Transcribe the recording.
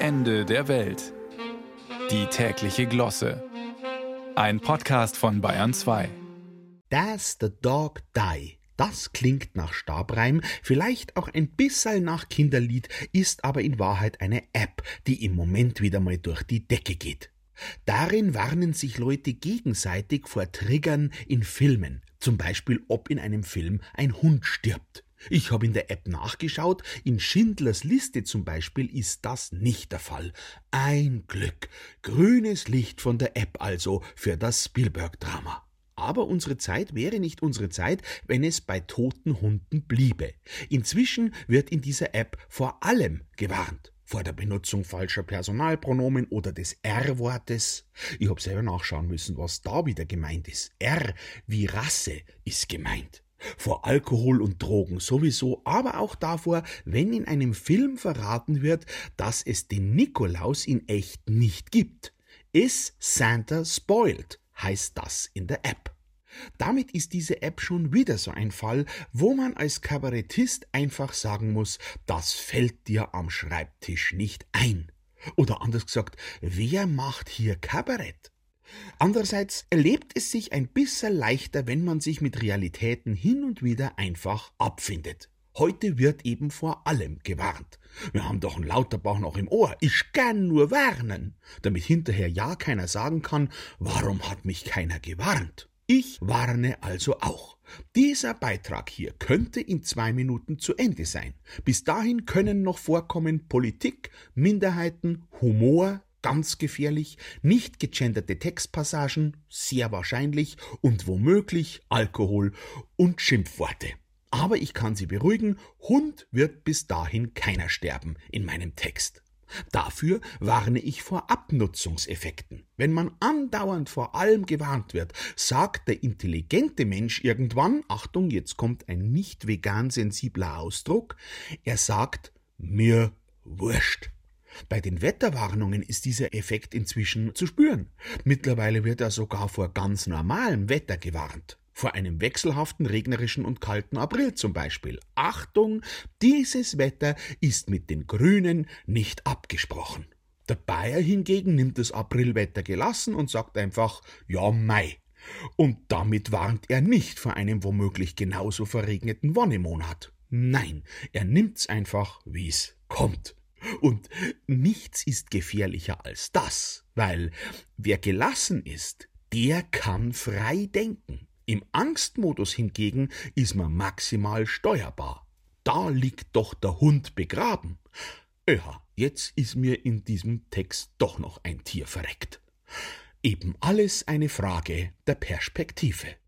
Ende der Welt. Die tägliche Glosse. Ein Podcast von Bayern 2. Does the dog die? Das klingt nach Stabreim, vielleicht auch ein bisschen nach Kinderlied, ist aber in Wahrheit eine App, die im Moment wieder mal durch die Decke geht. Darin warnen sich Leute gegenseitig vor Triggern in Filmen, zum Beispiel ob in einem Film ein Hund stirbt. Ich habe in der App nachgeschaut, in Schindlers Liste zum Beispiel ist das nicht der Fall. Ein Glück. Grünes Licht von der App also für das Spielberg-Drama. Aber unsere Zeit wäre nicht unsere Zeit, wenn es bei toten Hunden bliebe. Inzwischen wird in dieser App vor allem gewarnt. Vor der Benutzung falscher Personalpronomen oder des R-Wortes. Ich habe selber nachschauen müssen, was da wieder gemeint ist. R wie Rasse ist gemeint. Vor Alkohol und Drogen sowieso, aber auch davor, wenn in einem Film verraten wird, dass es den Nikolaus in echt nicht gibt. Is Santa spoiled? heißt das in der App. Damit ist diese App schon wieder so ein Fall, wo man als Kabarettist einfach sagen muss, das fällt dir am Schreibtisch nicht ein. Oder anders gesagt, wer macht hier Kabarett? Andererseits erlebt es sich ein bisschen leichter, wenn man sich mit Realitäten hin und wieder einfach abfindet. Heute wird eben vor allem gewarnt. Wir haben doch einen Lauterbach noch im Ohr. Ich kann nur warnen, damit hinterher ja keiner sagen kann, warum hat mich keiner gewarnt. Ich warne also auch. Dieser Beitrag hier könnte in zwei Minuten zu Ende sein. Bis dahin können noch vorkommen Politik, Minderheiten, Humor, ganz gefährlich, nicht gegenderte Textpassagen, sehr wahrscheinlich, und womöglich Alkohol und Schimpfworte. Aber ich kann Sie beruhigen, Hund wird bis dahin keiner sterben in meinem Text. Dafür warne ich vor Abnutzungseffekten. Wenn man andauernd vor allem gewarnt wird, sagt der intelligente Mensch irgendwann, Achtung, jetzt kommt ein nicht vegan sensibler Ausdruck, er sagt, mir wurscht. Bei den Wetterwarnungen ist dieser Effekt inzwischen zu spüren. Mittlerweile wird er sogar vor ganz normalem Wetter gewarnt. Vor einem wechselhaften, regnerischen und kalten April zum Beispiel. Achtung, dieses Wetter ist mit den Grünen nicht abgesprochen. Der Bayer hingegen nimmt das Aprilwetter gelassen und sagt einfach Ja, Mai. Und damit warnt er nicht vor einem womöglich genauso verregneten Wonnemonat. Nein, er nimmt's einfach, wie's kommt. Und nichts ist gefährlicher als das, weil wer gelassen ist, der kann frei denken. Im Angstmodus hingegen ist man maximal steuerbar. Da liegt doch der Hund begraben. Ja, jetzt ist mir in diesem Text doch noch ein Tier verreckt. Eben alles eine Frage der Perspektive.